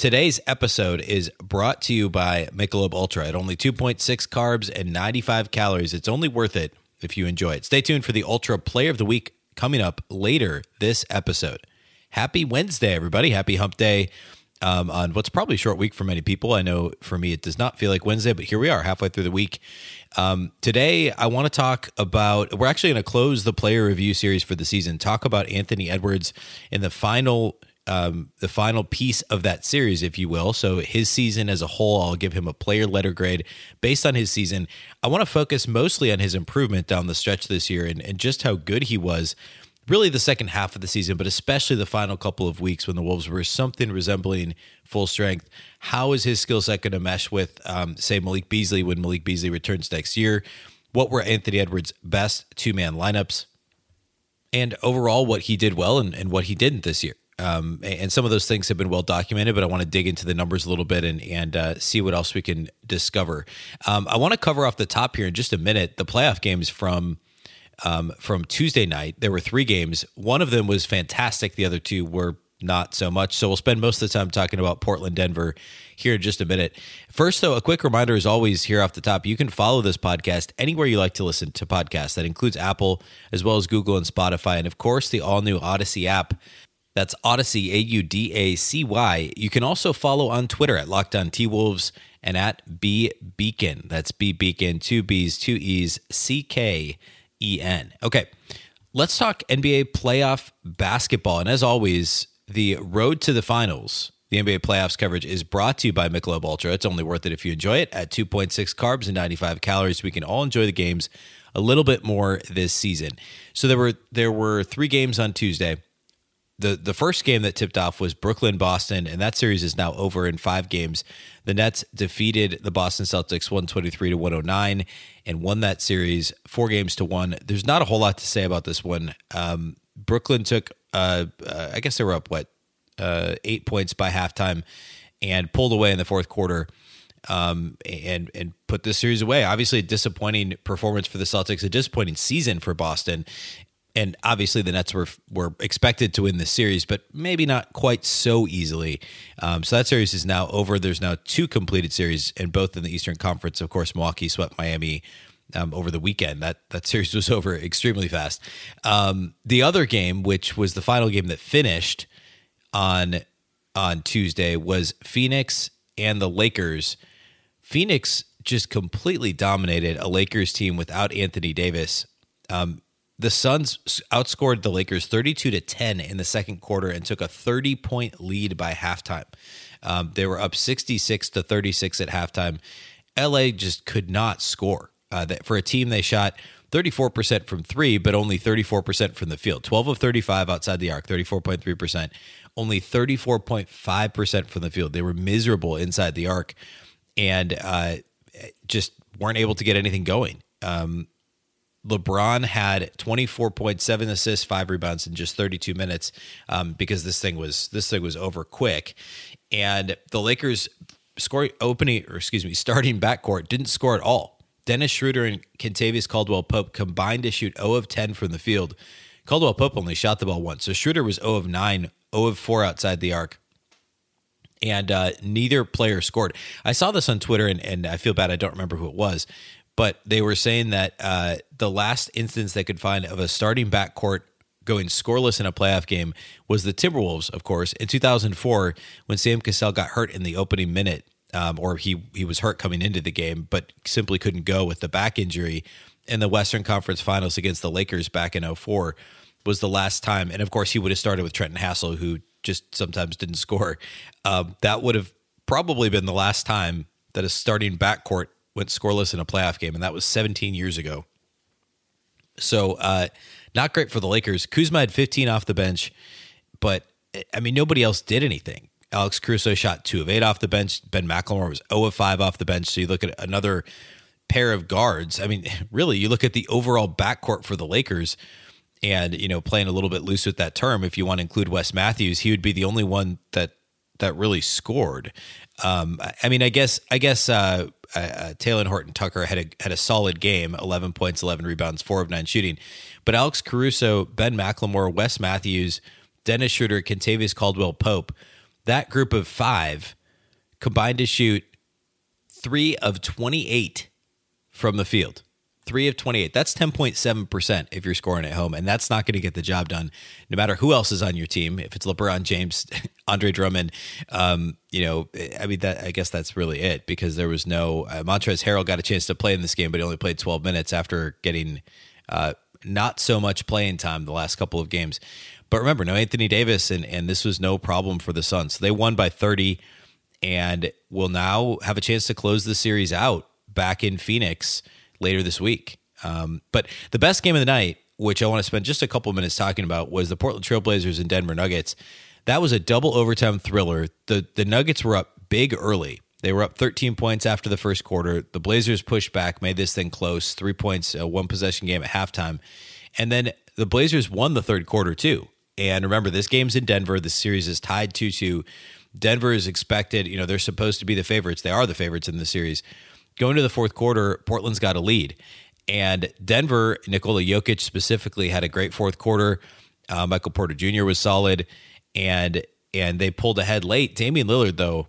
Today's episode is brought to you by Michelob Ultra at only 2.6 carbs and 95 calories. It's only worth it if you enjoy it. Stay tuned for the Ultra Player of the Week coming up later this episode. Happy Wednesday, everybody. Happy Hump Day um, on what's probably a short week for many people. I know for me, it does not feel like Wednesday, but here we are, halfway through the week. Um, today, I want to talk about. We're actually going to close the player review series for the season. Talk about Anthony Edwards in the final um, the final piece of that series, if you will. So his season as a whole, I'll give him a player letter grade based on his season. I want to focus mostly on his improvement down the stretch this year and, and just how good he was. Really, the second half of the season, but especially the final couple of weeks when the Wolves were something resembling full strength. How is his skill set going to mesh with, um, say, Malik Beasley when Malik Beasley returns next year? What were Anthony Edwards' best two man lineups? And overall, what he did well and, and what he didn't this year. Um, and some of those things have been well documented, but I want to dig into the numbers a little bit and, and uh, see what else we can discover. Um, I want to cover off the top here in just a minute the playoff games from um, from Tuesday night. There were three games. One of them was fantastic. The other two were not so much. So we'll spend most of the time talking about Portland, Denver here in just a minute. First, though, a quick reminder is always here off the top, you can follow this podcast anywhere you like to listen to podcasts. That includes Apple as well as Google and Spotify. And of course, the all new Audacy app. That's Audacy, A U D A C Y. You can also follow on Twitter at Locked On T Wolves and at B Beecken. That's B Beecken, two B's, two E's, C K E N. Okay, let's talk NBA playoff basketball. And as always, the road to the finals, the NBA playoffs coverage is brought to you by Michelob Ultra. It's only worth it if you enjoy it at 2.6 carbs and 95 calories. We can all enjoy the games a little bit more this season. So there were there were three games on Tuesday the the first game that tipped off was Brooklyn Boston, and that series is now over in five games. The Nets defeated the Boston Celtics 123 to 109 and won that series four games to one. There's not a whole lot to say about this one. Um, Brooklyn took, uh, uh, I guess they were up what uh, eight points by halftime and pulled away in the fourth quarter. Um, and and put this series away. Obviously, a disappointing performance for the Celtics, a disappointing season for Boston, and obviously the Nets were were expected to win this series, but maybe not quite so easily. Um, so that series is now over. There's now two completed series, and both in the Eastern Conference. Of course, Milwaukee swept Miami um, over the weekend. That that series was over extremely fast. Um, the other game, which was the final game that finished on on Tuesday, was Phoenix and the Lakers. Phoenix just completely dominated a Lakers team without Anthony Davis. Um, the Suns outscored the Lakers 32 to 10 in the second quarter and took a 30 point lead by halftime. Um, they were up 66 to 36 at halftime. LA just could not score. Uh, for a team, they shot 34% from three, but only 34% from the field. 12 of 35 outside the arc, 34.3%. Only 34.5% from the field. They were miserable inside the arc and uh, just weren't able to get anything going. Um, LeBron had 24.7 assists, five rebounds in just 32 minutes um, because this thing was this thing was over quick, and the Lakers scoring opening or excuse me starting backcourt didn't score at all. Dennis Schroeder and Kentavious Caldwell Pope combined to shoot 0 of 10 from the field. Caldwell Pope only shot the ball once, so Schroeder was 0 of 9, 0 of 4 outside the arc and uh, neither player scored. I saw this on Twitter, and, and I feel bad I don't remember who it was, but they were saying that uh, the last instance they could find of a starting backcourt going scoreless in a playoff game was the Timberwolves, of course, in 2004 when Sam Cassell got hurt in the opening minute, um, or he he was hurt coming into the game, but simply couldn't go with the back injury in the Western Conference Finals against the Lakers back in 04 was the last time. And of course, he would have started with Trenton Hassell, who just sometimes didn't score. Um, that would have probably been the last time that a starting backcourt went scoreless in a playoff game, and that was 17 years ago. So, uh, not great for the Lakers. Kuzma had 15 off the bench, but I mean, nobody else did anything. Alex Caruso shot two of eight off the bench. Ben McLemore was 0 of 5 off the bench. So you look at another pair of guards. I mean, really, you look at the overall backcourt for the Lakers and, you know, playing a little bit loose with that term. If you want to include Wes Matthews, he would be the only one that that really scored. Um, I mean, I guess I guess uh, uh, Talen Horton Tucker had a had a solid game, eleven points, eleven rebounds, four of nine shooting. But Alex Caruso, Ben McLemore, Wes Matthews, Dennis Schroeder, Kentavious Caldwell Pope, that group of five combined to shoot three of twenty eight from the field. Three of 28. That's 10.7% if you're scoring at home. And that's not going to get the job done no matter who else is on your team. If it's LeBron James, Andre Drummond, um, you know, I mean, that I guess that's really it because there was no. Uh, Montrezl Harrell got a chance to play in this game, but he only played 12 minutes after getting uh, not so much playing time the last couple of games. But remember, no Anthony Davis, and, and this was no problem for the Suns. So they won by 30 and will now have a chance to close the series out back in Phoenix later this week. Um, but the best game of the night, which I want to spend just a couple minutes talking about, was the Portland Trailblazers and Denver Nuggets. That was a double overtime thriller. The the Nuggets were up big early. They were up 13 points after the first quarter. The Blazers pushed back, made this thing close, three points, a one possession game at halftime. And then the Blazers won the third quarter too. And remember, this game's in Denver. The series is tied 2 2. Denver is expected, you know, they're supposed to be the favorites. They are the favorites in the series. Going to the fourth quarter, Portland's got a lead. And Denver, Nikola Jokic specifically, had a great fourth quarter. Uh, Michael Porter Jr. was solid, and and they pulled ahead late. Damian Lillard, though,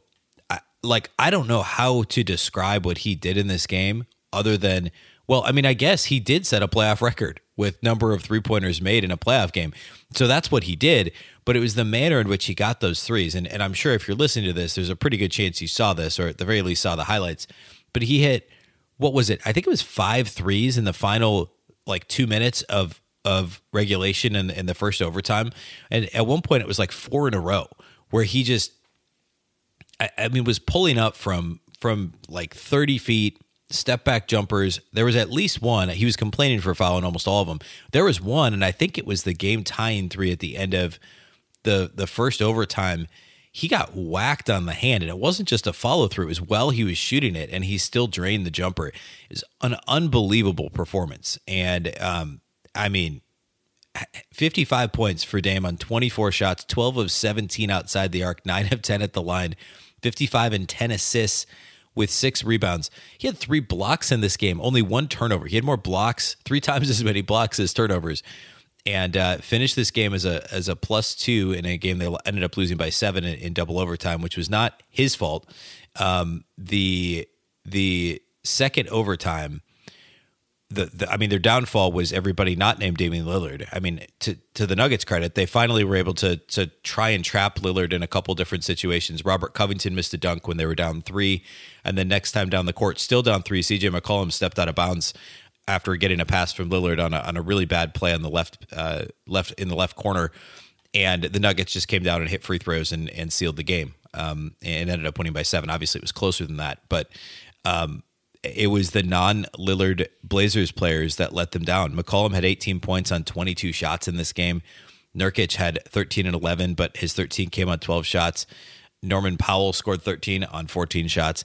I, like I don't know how to describe what he did in this game, other than well, I mean, I guess he did set a playoff record with number of three pointers made in a playoff game. So that's what he did. But it was the manner in which he got those threes, and and I'm sure if you're listening to this, there's a pretty good chance you saw this, or at the very least saw the highlights but he hit what was it? I think it was five threes in the final like two minutes of of regulation in, in the first overtime. And at one point it was like four in a row where he just I, I mean was pulling up from from like 30 feet step back jumpers. There was at least one. He was complaining for fouling almost all of them. There was one, and I think it was the game tying three at the end of the the first overtime he got whacked on the hand, and it wasn't just a follow through. It was while he was shooting it, and he still drained the jumper. It was an unbelievable performance, and um, I mean, 55 points for Dame on 24 shots, 12 of 17 outside the arc, 9 of 10 at the line, 55 and 10 assists with six rebounds. He had three blocks in this game, only one turnover. He had more blocks, three times as many blocks as turnovers and uh, finished this game as a as a plus two in a game they ended up losing by seven in, in double overtime, which was not his fault. Um, the the second overtime, the, the, I mean their downfall was everybody not named Damian Lillard. I mean to to the Nuggets credit, they finally were able to to try and trap Lillard in a couple different situations. Robert Covington missed a dunk when they were down three, and then next time down the court, still down three, CJ McCollum stepped out of bounds after getting a pass from Lillard on a, on a really bad play on the left uh, left in the left corner, and the Nuggets just came down and hit free throws and and sealed the game um, and ended up winning by seven. Obviously, it was closer than that, but um, it was the non Lillard Blazers players that let them down. McCollum had 18 points on 22 shots in this game. Nurkic had 13 and 11, but his 13 came on 12 shots. Norman Powell scored 13 on 14 shots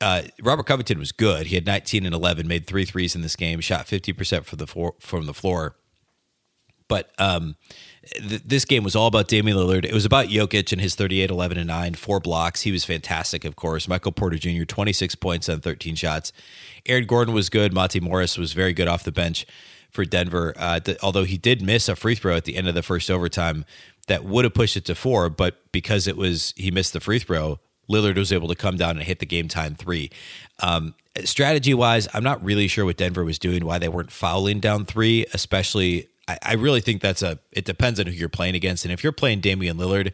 uh, Robert Covington was good. He had 19 and 11, made three threes in this game, shot 50% from the floor, from the floor. But um, th- this game was all about Damian Lillard. It was about Jokic and his 38, 11, and 9, four blocks. He was fantastic, of course. Michael Porter Jr., 26 points on 13 shots. Aaron Gordon was good. Monte Morris was very good off the bench for Denver, uh, th- although he did miss a free throw at the end of the first overtime that would have pushed it to four, but because it was he missed the free throw, Lillard was able to come down and hit the game time three. Um, strategy wise, I'm not really sure what Denver was doing, why they weren't fouling down three, especially. I, I really think that's a, it depends on who you're playing against. And if you're playing Damian Lillard,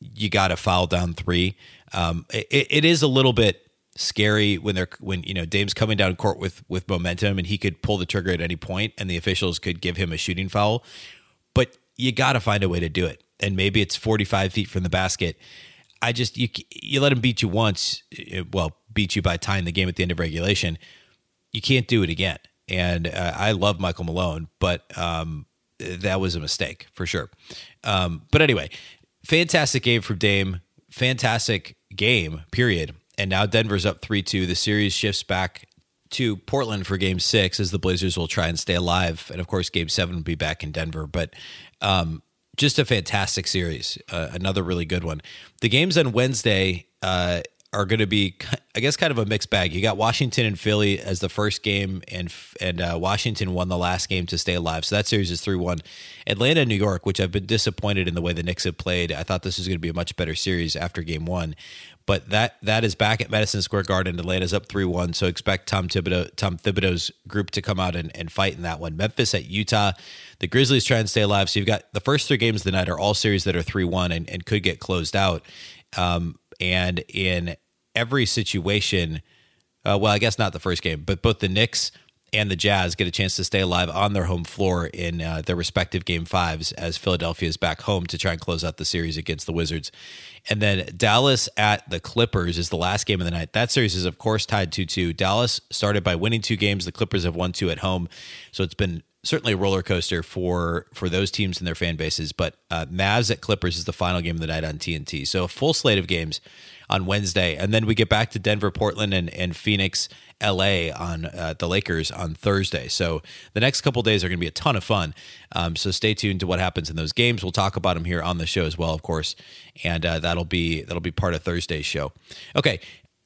you got to foul down three. Um, it, it is a little bit scary when they're when you know Dame's coming down court with with momentum and he could pull the trigger at any point and the officials could give him a shooting foul but you got to find a way to do it and maybe it's 45 feet from the basket I just you you let him beat you once, eh, well, beat you by tying the game at the end of regulation. You can't do it again. And uh, I love Michael Malone, but um, that was a mistake for sure. Um, but anyway, fantastic game from Dame. fantastic game, period. And now Denver's up 3 2. The series shifts back to Portland for game six as the Blazers will try and stay alive. And of course, game seven will be back in Denver. But um, just a fantastic series. Uh, another really good one. The games on Wednesday uh, are going to be, I guess, kind of a mixed bag. You got Washington and Philly as the first game, and and uh, Washington won the last game to stay alive. So that series is three one. Atlanta and New York, which I've been disappointed in the way the Knicks have played. I thought this was going to be a much better series after game one, but that that is back at Madison Square Garden. Atlanta's up three one, so expect Tom Thibodeau, Tom Thibodeau's group to come out and, and fight in that one. Memphis at Utah. The Grizzlies try and stay alive. So you've got the first three games of the night are all series that are three one and, and could get closed out. Um, and in every situation. Uh, well, I guess not the first game, but both the Knicks and the Jazz get a chance to stay alive on their home floor in uh, their respective game fives as Philadelphia is back home to try and close out the series against the Wizards. And then Dallas at the Clippers is the last game of the night. That series is, of course, tied 2 2. Dallas started by winning two games. The Clippers have won two at home. So it's been certainly a roller coaster for for those teams and their fan bases. But uh, Mavs at Clippers is the final game of the night on TNT. So a full slate of games on Wednesday, and then we get back to Denver, Portland, and, and Phoenix, LA on uh, the Lakers on Thursday. So the next couple days are going to be a ton of fun. Um, so stay tuned to what happens in those games. We'll talk about them here on the show as well, of course, and uh, that'll be that'll be part of Thursday's show. Okay,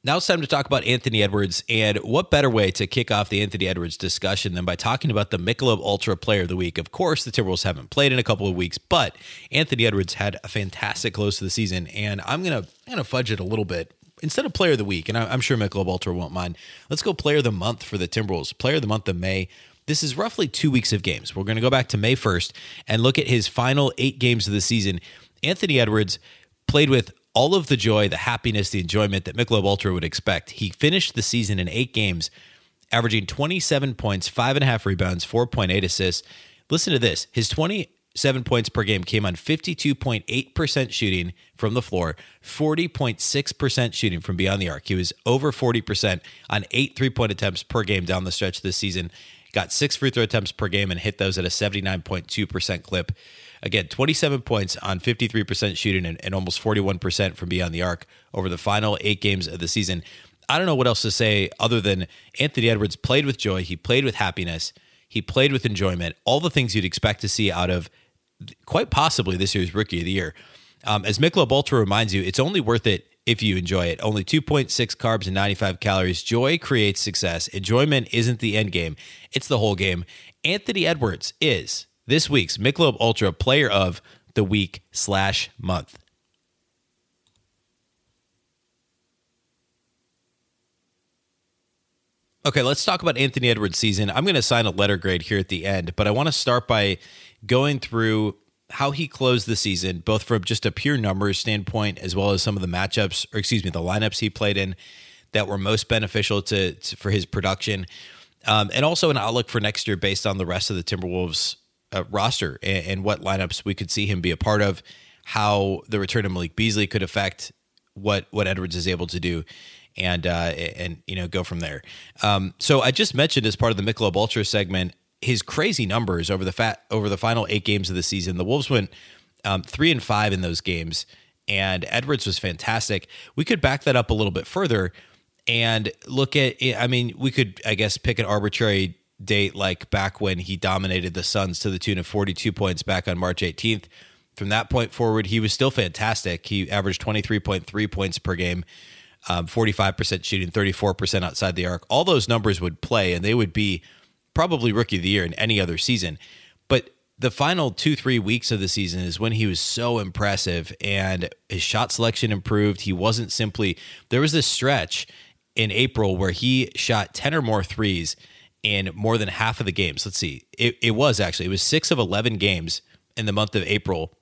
now it's time to talk about Anthony Edwards, and what better way to kick off the Anthony Edwards discussion than by talking about the Michelob Ultra Player of the Week? Of course, the Timberwolves haven't played in a couple of weeks, but Anthony Edwards had a fantastic close to the season, and I'm gonna I'm gonna fudge it a little bit. Instead of Player of the Week, and I'm sure Michelob Ultra won't mind, let's go Player of the Month for the Timberwolves. Player of the Month of May. This is roughly two weeks of games. We're going to go back to May 1st and look at his final eight games of the season. Anthony Edwards played with all of the joy, the happiness, the enjoyment that Michelob Ultra would expect. He finished the season in eight games, averaging 27 points, five and a half rebounds, 4.8 assists. Listen to this his 27 points per game came on 52.8% shooting from the floor, 40.6% shooting from beyond the arc. He was over 40% on eight three point attempts per game down the stretch this season. Got six free throw attempts per game and hit those at a 79.2% clip. Again, 27 points on 53% shooting and, and almost 41% from beyond the arc over the final eight games of the season. I don't know what else to say other than Anthony Edwards played with joy. He played with happiness. He played with enjoyment. All the things you'd expect to see out of quite possibly this year's Rookie of the Year. Um, as Michelob Ultra reminds you, it's only worth it if you enjoy it. Only 2.6 carbs and 95 calories. Joy creates success. Enjoyment isn't the end game, it's the whole game. Anthony Edwards is this week's Michelob Ultra Player of the Week slash month. Okay, let's talk about Anthony Edwards' season. I'm going to assign a letter grade here at the end, but I want to start by going through how he closed the season, both from just a pure numbers standpoint, as well as some of the matchups, or excuse me, the lineups he played in that were most beneficial to, to for his production, um, and also an outlook for next year based on the rest of the Timberwolves uh, roster and, and, what lineups we could see him be a part of, how the return of Malik Beasley could affect what what Edwards is able to do, and uh, and you know go from there. Um, so I just mentioned as part of the Michelob Ultra segment his crazy numbers over the fat over the final eight games of the season. The Wolves went um, three and five in those games, and Edwards was fantastic. We could back that up a little bit further and look at. I mean, we could I guess pick an arbitrary date like back when he dominated the Suns to the tune of 42 points back on March 18th. From that point forward, he was still fantastic. He averaged 23.3 points per game, um, 45% shooting, 34% outside the arc. All those numbers would play, and they would be probably rookie of the year in any other season. But the final two, three weeks of the season is when he was so impressive and his shot selection improved. He wasn't simply, there was this stretch in April where he shot 10 or more threes in more than half of the games. Let's see. It, it was actually, it was six of 11 games in the month of April.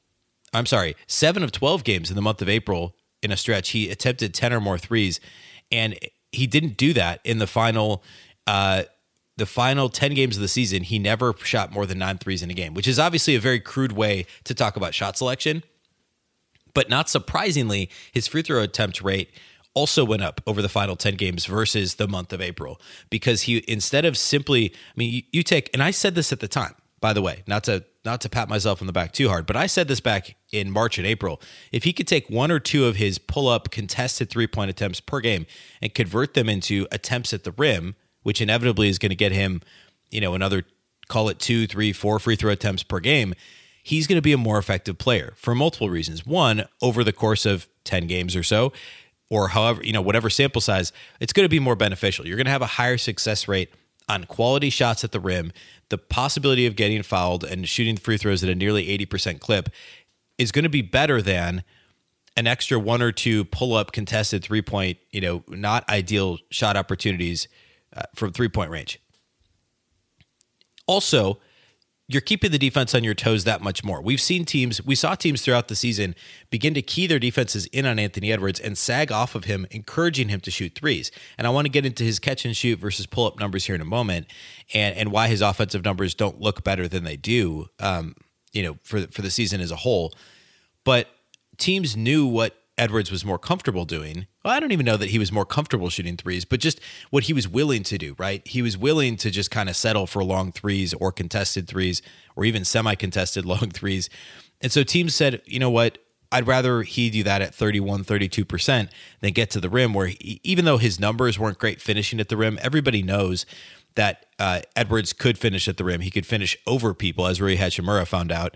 I'm sorry, seven of 12 games in the month of April in a stretch. He attempted 10 or more threes. And he didn't do that in the final, uh, the final 10 games of the season. He never shot more than nine threes in a game, which is obviously a very crude way to talk about shot selection. But not surprisingly, his free throw attempt rate also went up over the final 10 games versus the month of April because he instead of simply I mean you, you, take and I said this at the time by the way not to not to pat myself on the back too hard, but I said this back in March and April. If he could take one or two of his pull up contested three point attempts per game and convert them into attempts at the rim, which inevitably is going to get him, you know, another call it two, three, four free throw attempts per game, he's going to be a more effective player for multiple reasons. One, over the course of 10 games or so, or however, you know, whatever sample size, it's going to be more beneficial. You're going to have a higher success rate on quality shots at the rim. The possibility of getting fouled and shooting free throws at a nearly 80% clip is going to be better than an extra one or two pull up contested three point, you know, not ideal shot opportunities uh, from three point range. Also, you're keeping the defense on your toes that much more. We've seen teams, we saw teams throughout the season begin to key their defenses in on Anthony Edwards and sag off of him, encouraging him to shoot threes. And I want to get into his catch and shoot versus pull up numbers here in a moment, and and why his offensive numbers don't look better than they do, um, you know, for for the season as a whole. But teams knew what Edwards was more comfortable doing. Well, I don't even know that he was more comfortable shooting threes, but just what he was willing to do, right? He was willing to just kind of settle for long threes or contested threes or even semi contested long threes. And so teams said, you know what? I'd rather he do that at 31, 32% than get to the rim, where he, even though his numbers weren't great finishing at the rim, everybody knows that uh, Edwards could finish at the rim. He could finish over people, as Rui Hachimura found out.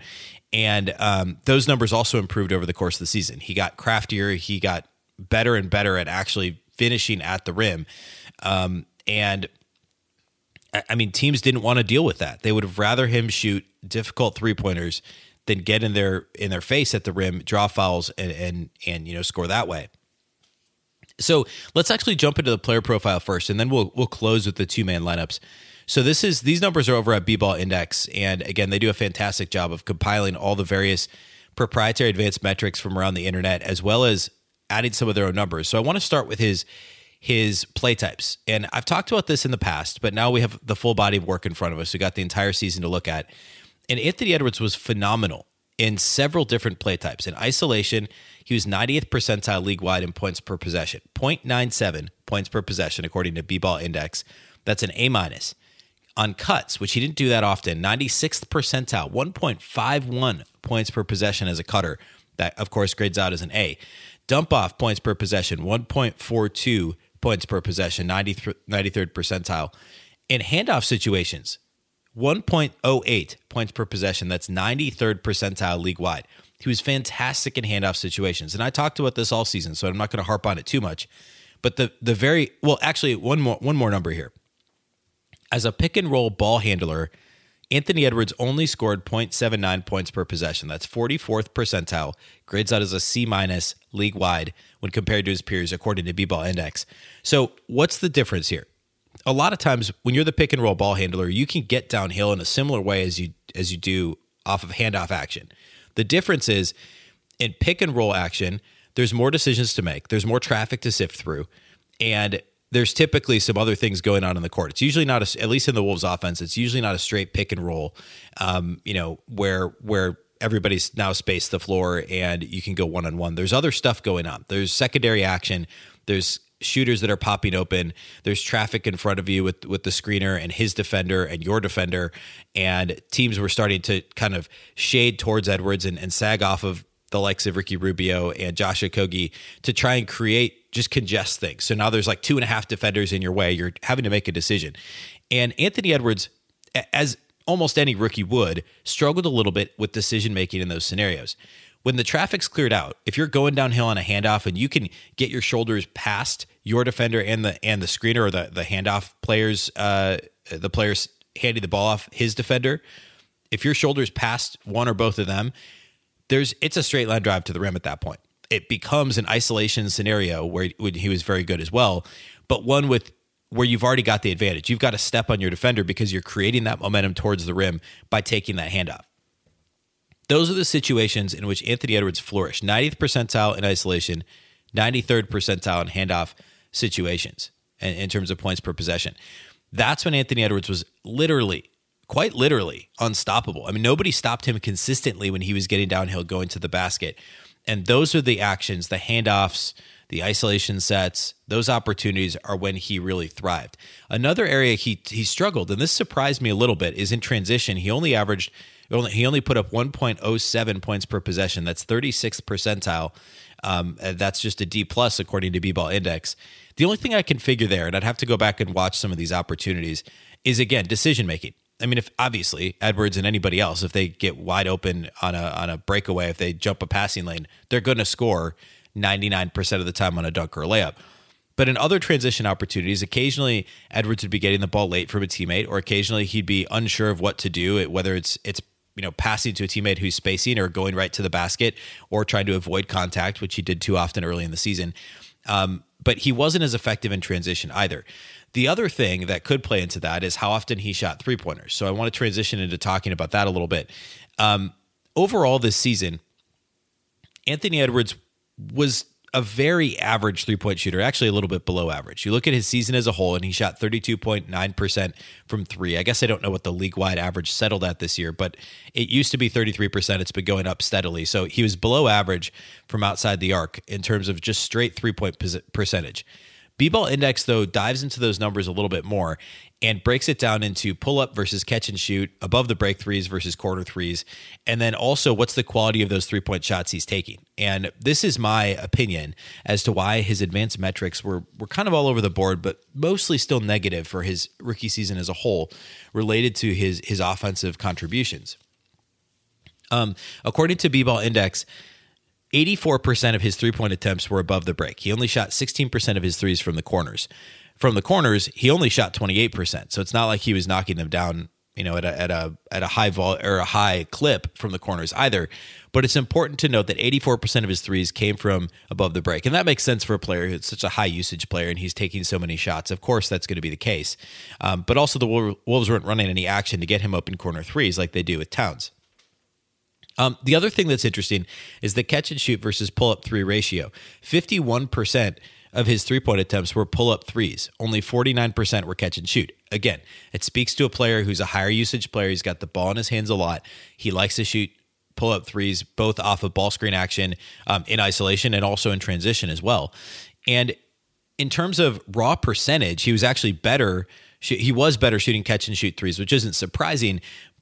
And um, those numbers also improved over the course of the season. He got craftier. He got better and better at actually finishing at the rim. Um, and I mean, teams didn't want to deal with that. They would have rather him shoot difficult three pointers than get in their in their face at the rim, draw fouls, and and and you know score that way. So let's actually jump into the player profile first, and then we'll we'll close with the two man lineups. So this is these numbers are over at B-Ball Index, and again, they do a fantastic job of compiling all the various proprietary advanced metrics from around the internet, as well as adding some of their own numbers. So I want to start with his his play types, and I've talked about this in the past, but now we have the full body of work in front of us. We got the entire season to look at, and Anthony Edwards was phenomenal in several different play types. In isolation, he was 90th percentile league wide in points per possession, 0.97 points per possession according to B-Ball Index. That's an A minus on cuts, which he didn't do that often, 96th percentile, 1.51 points per possession as a cutter. That, of course, grades out as an A. Dump off points per possession, 1.42 points per possession, 93rd percentile. In handoff situations, 1.08 points per possession. That's 93rd percentile league wide. He was fantastic in handoff situations. And I talked about this all season, so I'm not going to harp on it too much. But the the very well, actually, one more one more number here. As a pick and roll ball handler, Anthony Edwards only scored 0.79 points per possession. That's 44th percentile, grades out as a C minus league wide when compared to his peers, according to B Ball Index. So, what's the difference here? A lot of times, when you're the pick and roll ball handler, you can get downhill in a similar way as you as you do off of handoff action. The difference is in pick and roll action, there's more decisions to make, there's more traffic to sift through, and there's typically some other things going on in the court. It's usually not a, at least in the Wolves offense, it's usually not a straight pick and roll, um, you know, where where everybody's now spaced the floor and you can go one on one. There's other stuff going on. There's secondary action. There's shooters that are popping open. There's traffic in front of you with with the screener and his defender and your defender. And teams were starting to kind of shade towards Edwards and, and sag off of the likes of Ricky Rubio and Josh Okogie to try and create just congest things. So now there's like two and a half defenders in your way. You're having to make a decision. And Anthony Edwards, as almost any rookie would, struggled a little bit with decision making in those scenarios. When the traffic's cleared out, if you're going downhill on a handoff and you can get your shoulders past your defender and the and the screener or the the handoff players, uh, the players handing the ball off his defender, if your shoulders past one or both of them, there's it's a straight line drive to the rim at that point it becomes an isolation scenario where he was very good as well, but one with where you've already got the advantage. You've got to step on your defender because you're creating that momentum towards the rim by taking that handoff. Those are the situations in which Anthony Edwards flourished. 90th percentile in isolation, 93rd percentile in handoff situations in, in terms of points per possession. That's when Anthony Edwards was literally, quite literally, unstoppable. I mean, nobody stopped him consistently when he was getting downhill, going to the basket. And those are the actions, the handoffs, the isolation sets, those opportunities are when he really thrived. Another area he he struggled, and this surprised me a little bit, is in transition. He only averaged Only, he only put up 1.07 points per possession. That's 36th percentile. Um, that's just a D plus according to B Ball Index. The only thing I can figure there, and I'd have to go back and watch some of these opportunities, is again decision making. I mean, if obviously Edwards and anybody else, if they get wide open on a on a breakaway, if they jump a passing lane, they're going to score 99% of the time on a dunk or a layup. But in other transition opportunities, occasionally Edwards would be getting the ball late from a teammate, or occasionally he'd be unsure of what to do, whether it's it's you know passing to a teammate who's spacing or going right to the basket or trying to avoid contact, which he did too often early in the season. Um, but he wasn't as effective in transition either. The other thing that could play into that is how often he shot three pointers. So I want to transition into talking about that a little bit. Um, overall, this season, Anthony Edwards was a very average three point shooter, actually a little bit below average. You look at his season as a whole, and he shot 32.9% from three. I guess I don't know what the league wide average settled at this year, but it used to be 33%. It's been going up steadily. So he was below average from outside the arc in terms of just straight three point percentage. B ball index, though, dives into those numbers a little bit more and breaks it down into pull up versus catch and shoot, above the break threes versus corner threes, and then also what's the quality of those three point shots he's taking. And this is my opinion as to why his advanced metrics were were kind of all over the board, but mostly still negative for his rookie season as a whole, related to his his offensive contributions. Um, according to B Ball Index, 84% of his three point attempts were above the break. He only shot 16% of his threes from the corners. From the corners, he only shot 28%. So it's not like he was knocking them down, you know, at a at a at a high vol or a high clip from the corners either. But it's important to note that 84% of his threes came from above the break. And that makes sense for a player who's such a high usage player and he's taking so many shots. Of course, that's going to be the case. Um, but also, the Wolves weren't running any action to get him open corner threes like they do with Towns. Um, the other thing that's interesting is the catch and shoot versus pull up three ratio. 51% of his three point attempts were pull up threes, only 49% were catch and shoot. Again, it speaks to a player who's a higher usage player. He's got the ball in his hands a lot. He likes to shoot pull up threes, both off of ball screen action um, in isolation and also in transition as well. And in terms of raw percentage, he was actually better. He was better shooting catch and shoot threes, which isn't surprising.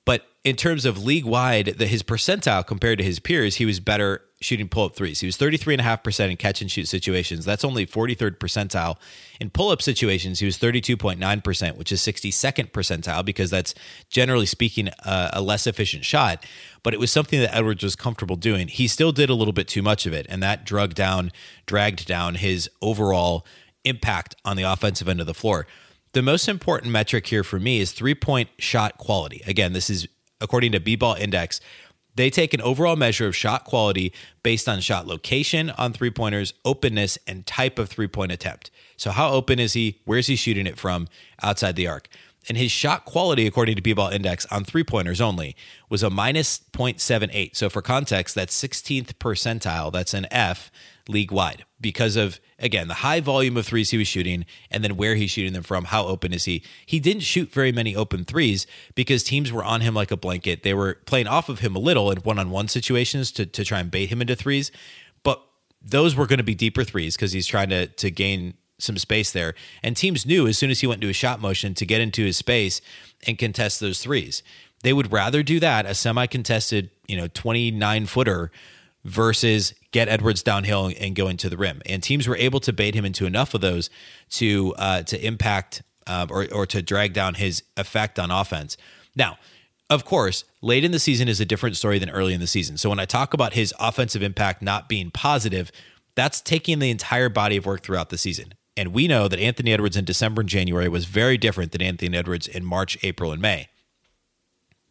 But in terms of league wide, his percentile compared to his peers, he was better shooting pull up threes. He was 33.5% in catch and shoot situations. That's only 43rd percentile. In pull up situations, he was 32.9%, which is 62nd percentile because that's generally speaking a, a less efficient shot. But it was something that Edwards was comfortable doing. He still did a little bit too much of it, and that drug down, dragged down his overall impact on the offensive end of the floor. The most important metric here for me is three point shot quality. Again, this is according to B Ball Index. They take an overall measure of shot quality based on shot location on three pointers, openness, and type of three point attempt. So, how open is he? Where's he shooting it from outside the arc? And his shot quality, according to B Ball Index, on three pointers only was a minus 0.78. So, for context, that's 16th percentile. That's an F league wide because of again the high volume of threes he was shooting and then where he's shooting them from how open is he. He didn't shoot very many open threes because teams were on him like a blanket. They were playing off of him a little in one-on-one situations to, to try and bait him into threes but those were going to be deeper threes because he's trying to to gain some space there. And teams knew as soon as he went into a shot motion to get into his space and contest those threes. They would rather do that a semi-contested you know 29 footer versus get Edwards downhill and go into the rim. And teams were able to bait him into enough of those to uh, to impact uh, or or to drag down his effect on offense. Now, of course, late in the season is a different story than early in the season. So when I talk about his offensive impact not being positive, that's taking the entire body of work throughout the season. And we know that Anthony Edwards in December and January was very different than Anthony Edwards in March, April, and May.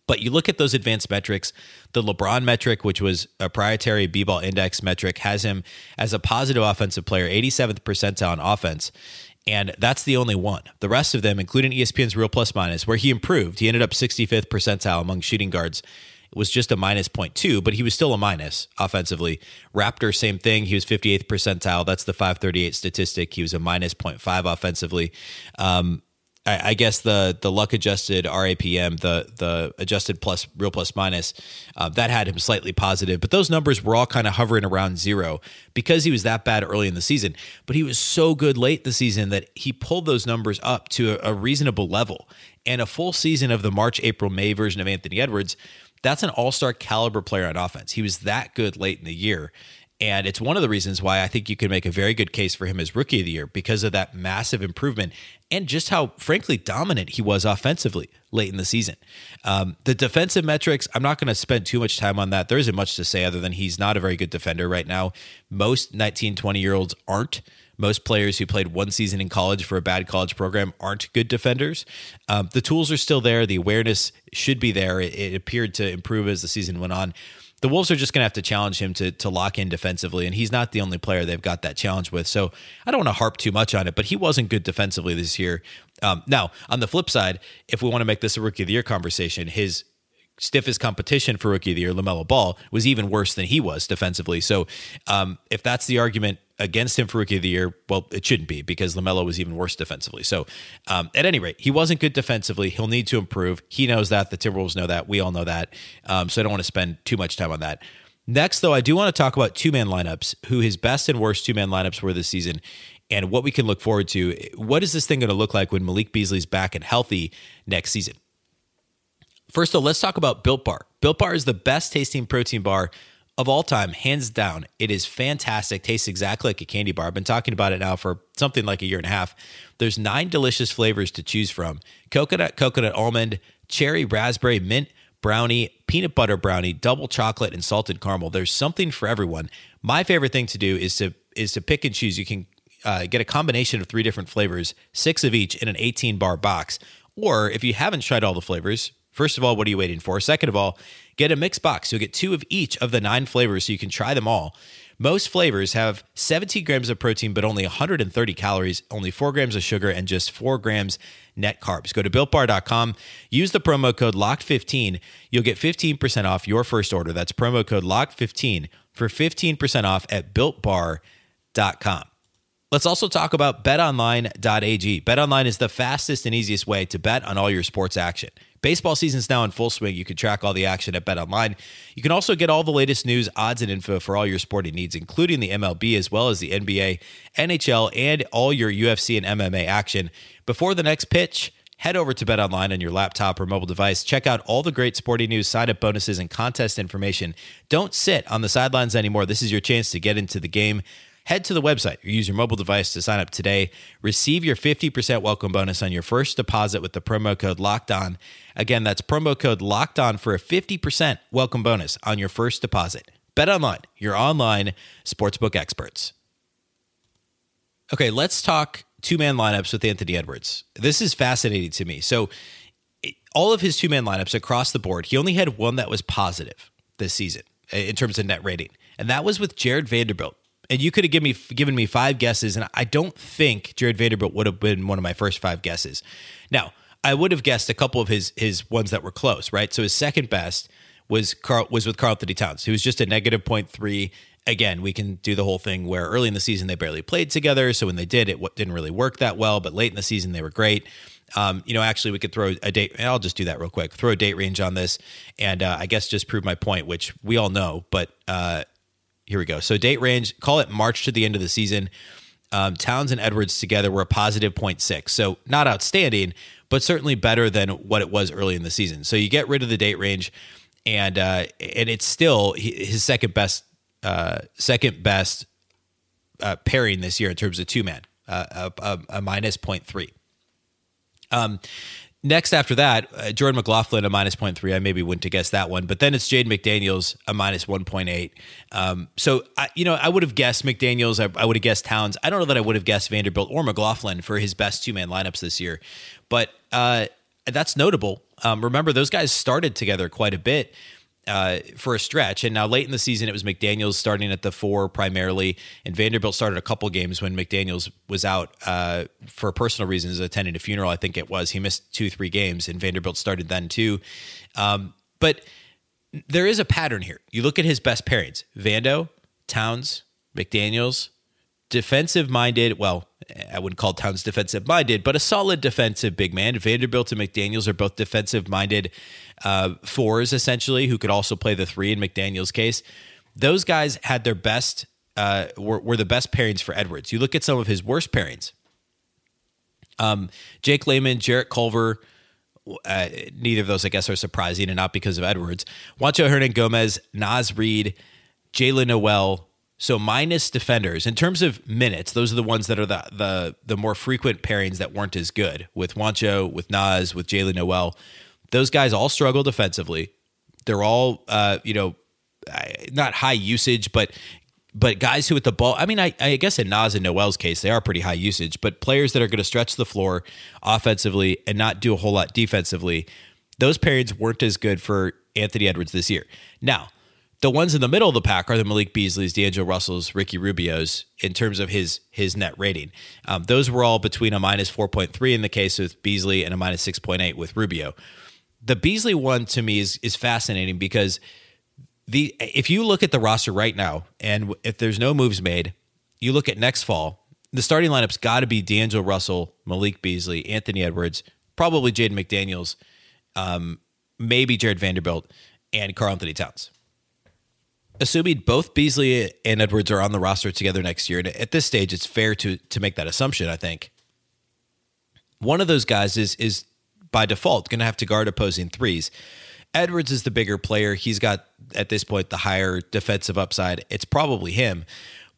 But you look at those advanced metrics, the LeBron metric, which was a proprietary B ball index metric, has him as a positive offensive player, 87th percentile on offense. And that's the only one. The rest of them, including ESPN's real plus minus, where he improved, he ended up 65th percentile among shooting guards. It was just a minus 0.2, but he was still a minus offensively. Raptor, same thing. He was 58th percentile. That's the 538 statistic. He was a minus 0.5 offensively. Um, I, I guess the the luck adjusted RAPM, the the adjusted plus real plus minus, uh, that had him slightly positive. But those numbers were all kind of hovering around zero because he was that bad early in the season. But he was so good late the season that he pulled those numbers up to a, a reasonable level. And a full season of the March, April, May version of Anthony Edwards That's an all star caliber player on offense. He was that good late in the year. And it's one of the reasons why I think you can make a very good case for him as rookie of the year because of that massive improvement and just how, frankly, dominant he was offensively late in the season. Um, the defensive metrics, I'm not going to spend too much time on that. There isn't much to say other than he's not a very good defender right now. Most 19, 20 year olds aren't. Most players who played one season in college for a bad college program aren't good defenders. Um, the tools are still there. The awareness should be there. It, it appeared to improve as the season went on the Wolves are just going to have to challenge him to to lock in defensively, and he's not the only player they've got that challenge with. So I don't want to harp too much on it, but he wasn't good defensively this year. Um, now, on the flip side, if we want to make this a rookie of the year conversation, his stiffest competition for rookie of the year, LaMelo Ball, was even worse than he was defensively. So um, if that's the argument against him for rookie of the year, well, it shouldn't be because LaMelo was even worse defensively. So, um, at any rate, he wasn't good defensively. He'll need to improve. He knows that. The Timberwolves know that. We all know that. Um, so, I don't want to spend too much time on that. Next, though, I do want to talk about two man lineups, who his best and worst two man lineups were this season, and what we can look forward to. What is this thing going to look like when Malik Beasley's back and healthy next season? First, though, let's talk about Built Bar. Built Bar is the best tasting protein bar of all time, hands down. It is fantastic. Tastes exactly like a candy bar. I've been talking about it now for something like a year and a half. There's nine delicious flavors to choose from coconut, coconut almond, cherry, raspberry, mint, brownie, peanut butter brownie, double chocolate, and salted caramel. There's something for everyone. My favorite thing to do is to is to pick and choose. You can uh, get a combination of three different flavors, six of each in an 18 bar box. Or if you haven't tried all the flavors, First of all, what are you waiting for? Second of all, get a mixed box. You'll get two of each of the nine flavors so you can try them all. Most flavors have 17 grams of protein, but only 130 calories, only 4 grams of sugar, and just 4 grams net carbs. Go to builtbar.com, use the promo code LOCKED15. You'll get 15% off your first order. That's promo code LOCKED15 for 15% off at builtbar.com. Let's also talk about betonline.ag. BetOnline is the fastest and easiest way to bet on all your sports action. Baseball season's now in full swing. You can track all the action at BetOnline. You can also get all the latest news, odds, and info for all your sporting needs, including the MLB as well as the NBA, NHL, and all your UFC and MMA action. Before the next pitch, head over to BetOnline on your laptop or mobile device. Check out all the great sporting news, sign up bonuses, and contest information. Don't sit on the sidelines anymore. This is your chance to get into the game. Head to the website or use your mobile device to sign up today. Receive your 50% welcome bonus on your first deposit with the promo code Locked On. Again, that's promo code Locked On for a 50% welcome bonus on your first deposit. Bet online, your online sportsbook experts. Okay, let's talk two man lineups with Anthony Edwards. This is fascinating to me. So, all of his two man lineups across the board, he only had one that was positive this season uh, in terms of net rating, and that was with Jared Vanderbilt and you could have given me given me five guesses, and I don't think Jared Vanderbilt would have been one of my first five guesses. Now, I would have guessed a couple of his his ones that were close, right? So his second best was Carl was with Carl Anthony Towns, who was just a negative 0.3. Again, we can do the whole thing where early in the season they barely played together, so when they did, it didn't really work that well. But late in the season, they were great. Um, you know, actually, we could throw a date. I'll just do that real quick. Throw a date range on this, and uh, I guess just prove my point, which we all know. But uh, here we go. So date range, call it March to the end of the season. Um, Towns and Edwards together were a positive 0.6. So not outstanding, but certainly better than what it was early in the season. So you get rid of the date range, and uh, and it's still his second best uh, second best uh, pairing this year in terms of two man, uh, a, a, a minus 0.3. Um, Next, after that, uh, Jordan McLaughlin a minus 0.3. I maybe wouldn't have guessed that one, but then it's Jaden McDaniels a minus 1.8. Um, so, I, you know, I would have guessed McDaniels. I, I would have guessed Towns. I don't know that I would have guessed Vanderbilt or McLaughlin for his best two man lineups this year, but uh, that's notable. Um, remember, those guys started together quite a bit uh, for a stretch. And now late in the season, it was McDaniels starting at the four primarily, and Vanderbilt started a couple games when McDaniels was out uh, for personal reasons, attending a funeral. I think it was he missed two, three games, and Vanderbilt started then too. Um, but there is a pattern here. You look at his best pairings: Vando, Towns, McDaniels, defensive minded. Well, I wouldn't call Towns defensive minded, but a solid defensive big man. Vanderbilt and McDaniels are both defensive minded uh, fours, essentially, who could also play the three in McDaniels' case. Those guys had their best, uh, were, were the best pairings for Edwards. You look at some of his worst pairings. Um, Jake Layman, Jarrett Culver, uh, neither of those, I guess, are surprising, and not because of Edwards. Juancho Hernan Gomez, Naz Reid, Jaylen Nowell. So minus defenders in terms of minutes, those are the ones that are the the the more frequent pairings that weren't as good with Juancho, with Naz, with Jaylen Nowell. Those guys all struggle defensively. They're all, uh, you know, not high usage, but but guys who with the ball, I mean, I, I guess in Naz and Nowell's case, they are pretty high usage, but players that are going to stretch the floor offensively and not do a whole lot defensively, those pairings weren't as good for Anthony Edwards this year. Now, the ones in the middle of the pack are the Malik Beasley's, D'Angelo Russell's, Ricky Rubio's in terms of his his net rating. Um, those were all between a minus 4.3 in the case with Beasley and a minus 6.8 with Rubio. The Beasley one to me is is fascinating because – the if you look at the roster right now, and if there's no moves made, you look at next fall, the starting lineup's got to be D'Angelo Russell, Malik Beasley, Anthony Edwards, probably Jaden McDaniels, um, maybe Jared Vanderbilt, and Karl-Anthony Towns. Assuming both Beasley and Edwards are on the roster together next year, and at this stage, it's fair to to make that assumption. I think one of those guys is is by default going to have to guard opposing threes. Edwards is the bigger player. He's got at this point the higher defensive upside. It's probably him.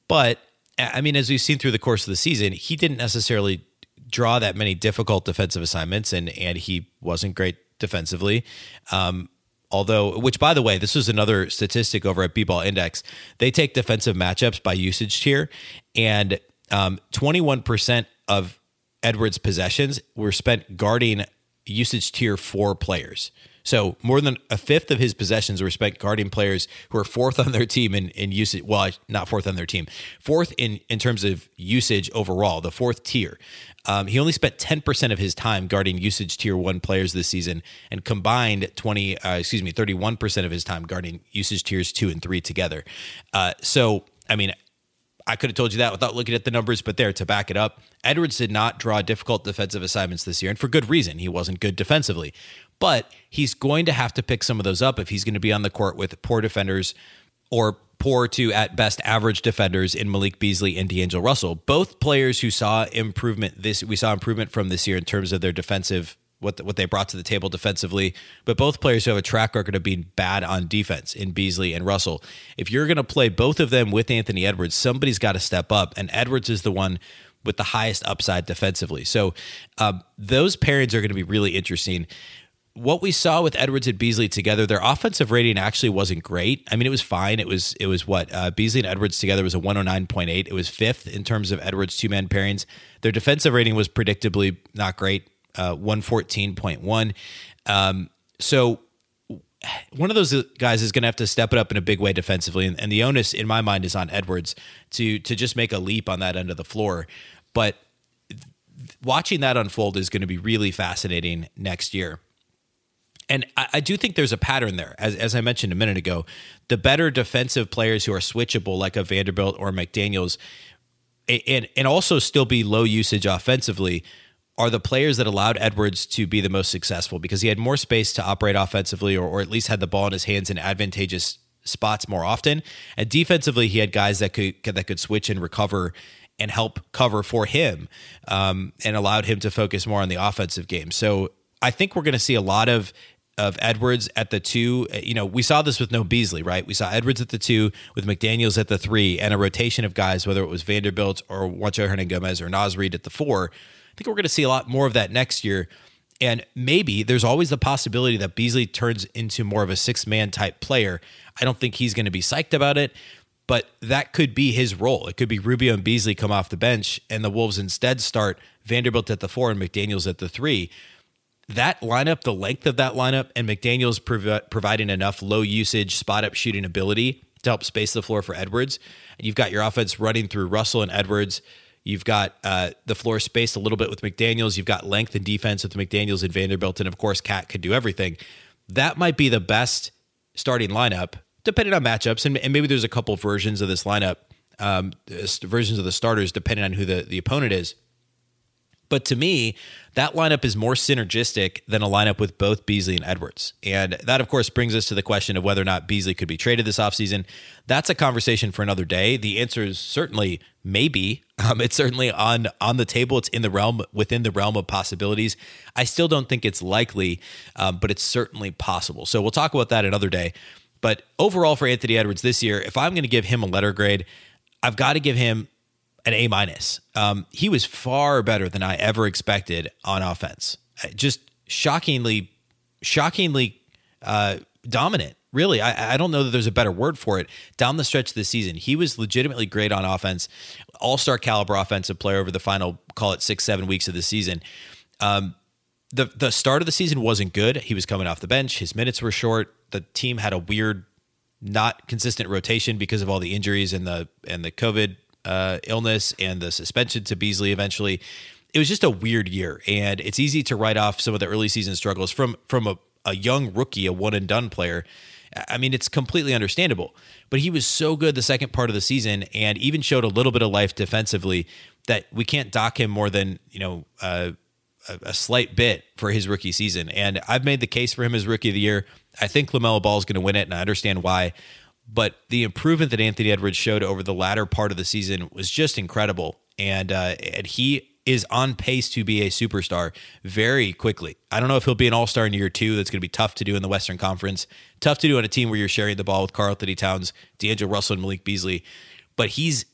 But I mean, as we've seen through the course of the season, he didn't necessarily draw that many difficult defensive assignments, and and he wasn't great defensively. Um, although, which by the way, this was another statistic over at B-Ball Index. They take defensive matchups by usage tier, and um, 21% of Edwards' possessions were spent guarding usage tier four players. So more than a fifth of his possessions were spent guarding players who are fourth on their team in, in usage. Well, not fourth on their team, fourth in, in terms of usage overall, the fourth tier. Um, he only spent 10% of his time guarding usage tier one players this season and combined 20, uh, excuse me, 31% of his time guarding usage tiers two and three together. Uh, so, I mean, I could have told you that without looking at the numbers, but there to back it up, Edwards did not draw difficult defensive assignments this year, and for good reason. He wasn't good defensively, but he's going to have to pick some of those up if he's going to be on the court with poor defenders or poor to at best average defenders in Malik Beasley and D'Angelo Russell. Both players who saw improvement this we saw improvement from this year in terms of their defensive what the, what they brought to the table defensively, but both players who have a track record of being bad on defense in Beasley and Russell. If you're going to play both of them with Anthony Edwards, somebody's got to step up, and Edwards is the one with the highest upside defensively. So um, those pairings are going to be really interesting. What we saw with Edwards and Beasley together, their offensive rating actually wasn't great. I mean, it was fine. It was it was what uh, Beasley and Edwards together was a 109.8. It was fifth in terms of Edwards two man pairings. Their defensive rating was predictably not great uh, 114.1. Um, so one of those guys is going to have to step it up in a big way defensively, and, and, the onus in my mind is on Edwards to to just make a leap on that end of the floor. But watching that unfold is going to be really fascinating next year. And I, I, do think there's a pattern there. As, as I mentioned a minute ago, the better defensive players who are switchable, like a Vanderbilt or McDaniels, and, and also still be low usage offensively, are the players that allowed Edwards to be the most successful because he had more space to operate offensively or, or at least had the ball in his hands in advantageous spots more often. And defensively, he had guys that could that could switch and recover and help cover for him um, and allowed him to focus more on the offensive game. So I think we're going to see a lot of of Edwards at the two. Eh, you know, we saw this with no Beasley, right? We saw Edwards at the two with McDaniels at the three and a rotation of guys, whether it was Vanderbilt or Juancho Hernangomez or Naz Reid at the four I think we're going to see a lot more of that next year. And maybe there's always the possibility that Beasley turns into more of a six man type player. I don't think he's going to be psyched about it, but that could be his role. It could be Rubio and Beasley come off the bench, and the Wolves instead start Vanderbilt at the four and McDaniels at the three. That lineup, the length of that lineup, and McDaniels prov- providing enough low usage spot up shooting ability to help space the floor for Edwards. And you've got your offense running through Russell and Edwards You've got uh, the floor spaced a little bit with McDaniels. You've got length and defense with McDaniels and Vanderbilt. And of course, KAT could do everything. That might be the best starting lineup, depending on matchups. And, and maybe there's a couple versions of this lineup, um, versions of the starters, depending on who the, the opponent is. But to me, that lineup is more synergistic than a lineup with both Beasley and Edwards. And that, of course, brings us to the question of whether or not Beasley could be traded this offseason. That's a conversation for another day. The answer is certainly maybe. Um, it's certainly on on the table. It's in the realm within the realm of possibilities. I still don't think it's likely, um, but it's certainly possible. So we'll talk about that another day. But overall, for Anthony Edwards this year, if I'm going to give him a letter grade, I've got to give him an A minus. Um, he was far better than I ever expected on offense. Uh, just shockingly, shockingly uh, dominant. Really, I, I don't know that there's a better word for it. Down the stretch of the season, he was legitimately great on offense, all star caliber offensive player over the final, call it six, seven weeks of the season. Um, the the start of the season wasn't good. He was coming off the bench. His minutes were short. The team had a weird, not consistent rotation because of all the injuries and the and the COVID uh, illness and the suspension to Beasley eventually. It was just a weird year, and it's easy to write off some of the early season struggles from from a, a young rookie, a one and done player. I mean, it's completely understandable, but he was so good the second part of the season, and even showed a little bit of life defensively that we can't dock him more than you know uh, a, a, slight bit for his rookie season. And I've made the case for him as rookie of the year. I think LaMelo Ball is going to win it, and I understand why. But the improvement that Anthony Edwards showed over the latter part of the season was just incredible. And uh, and he is on pace to be a superstar very quickly. I don't know if he'll be an all star in year two. That's going to be tough to do in the Western Conference. Tough to do on a team where you're sharing the ball with Karl-Anthony Towns, D'Angelo Russell, and Malik Beasley. But he's,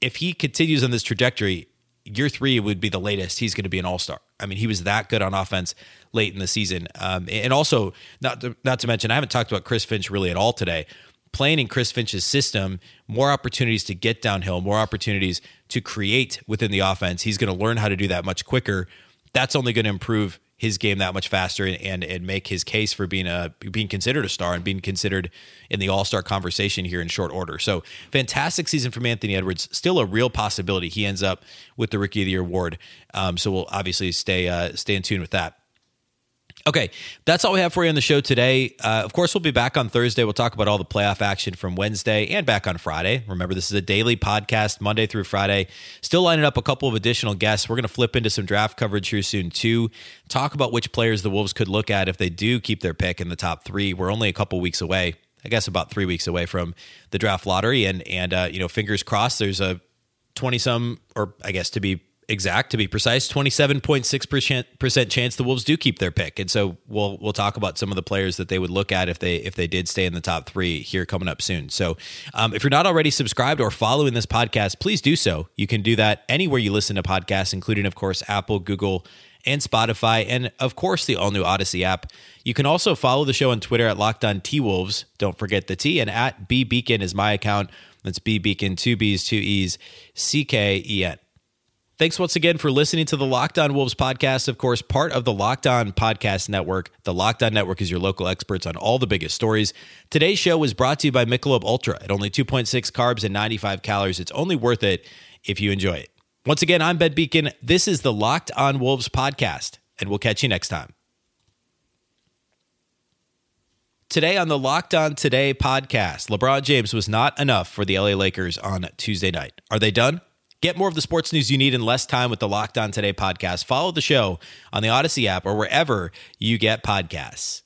if he continues on this trajectory, year three would be the latest he's going to be an all star. I mean, he was that good on offense late in the season. Um, and also, not to, not to mention, I haven't talked about Chris Finch really at all today playing in Chris Finch's system, more opportunities to get downhill, more opportunities to create within the offense. He's going to learn how to do that much quicker. That's only going to improve his game that much faster and, and, and make his case for being a being considered a star and being considered in the All Star conversation here in short order. So fantastic season from Anthony Edwards. Still a real possibility he ends up with the Rookie of the Year award. Um, so we'll obviously stay uh, stay in tune with that. Okay, that's all we have for you on the show today. Uh, of course, we'll be back on Thursday. We'll talk about all the playoff action from Wednesday and back on Friday. Remember, this is a daily podcast, Monday through Friday. Still lining up a couple of additional guests. We're going to flip into some draft coverage here soon, too. Talk about which players the Wolves could look at if they do keep their pick in the top three. We're only a couple weeks away. I guess about three weeks away from the draft lottery, and and uh, you know, fingers crossed. There's a twenty some, or I guess to be exact to be precise 27.6% chance the wolves do keep their pick and so we'll we'll talk about some of the players that they would look at if they if they did stay in the top three here coming up soon so um, if you're not already subscribed or following this podcast please do so you can do that anywhere you listen to podcasts including of course apple google and Spotify, and of course the all new Audacy app. You can also follow the show on Twitter at Locked On T Wolves. Don't forget the T, and at B Beecken is my account. That's B Beecken, two B's, two E's, C K E N. Thanks once again for listening to the Locked On Wolves podcast. Of course, part of the Locked On Podcast Network. The Locked On Network is your local experts on all the biggest stories. Today's show was brought to you by Michelob Ultra at only 2.6 carbs and 95 calories. It's only worth it if you enjoy it. Once again, I'm Ben Beecken. This is the Locked On Wolves podcast, and we'll catch you next time. Today on the Locked On Today podcast, LeBron James was not enough for the LA Lakers on Tuesday night. Are they done? Get more of the sports news you need in less time with the Locked On Today podcast. Follow the show on the Audacy app or wherever you get podcasts.